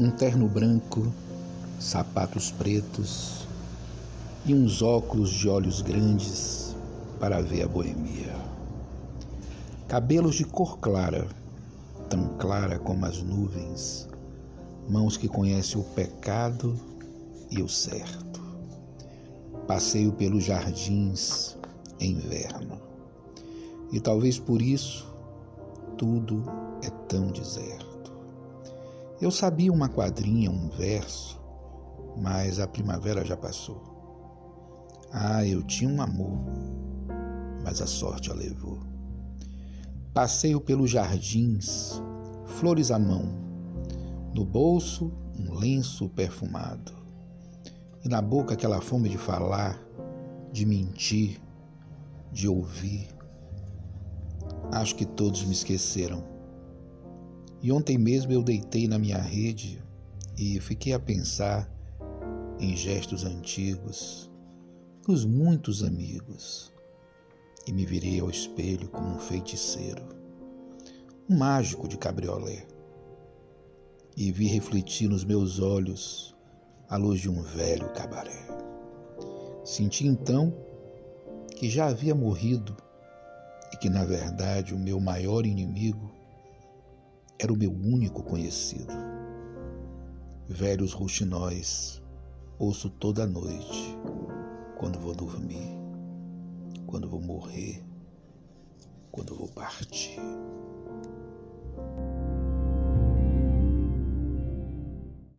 um terno branco, sapatos pretos e uns óculos de olhos grandes para ver a boemia. Cabelos de cor clara, tão clara como as nuvens, mãos que conhecem o pecado e o certo. Passeio pelos jardins em inverno. E talvez por isso tudo é tão deserto. Eu sabia uma quadrinha, um verso, mas a primavera já passou. Ah, eu tinha um amor, mas a sorte a levou. Passeio pelos jardins, flores à mão, no bolso um lenço perfumado, e na boca aquela fome de falar, de mentir, de ouvir. Acho que todos me esqueceram. E ontem mesmo eu deitei na minha rede e fiquei a pensar em gestos antigos, nos muitos amigos, e me virei ao espelho como um feiticeiro, um mágico de cabriolé, e vi refletir nos meus olhos a luz de um velho cabaré. Senti então que já havia morrido e que, na verdade, o meu maior inimigo era o meu único conhecido. Velhos rouxinóis ouço toda noite quando vou dormir, quando vou morrer, quando vou partir.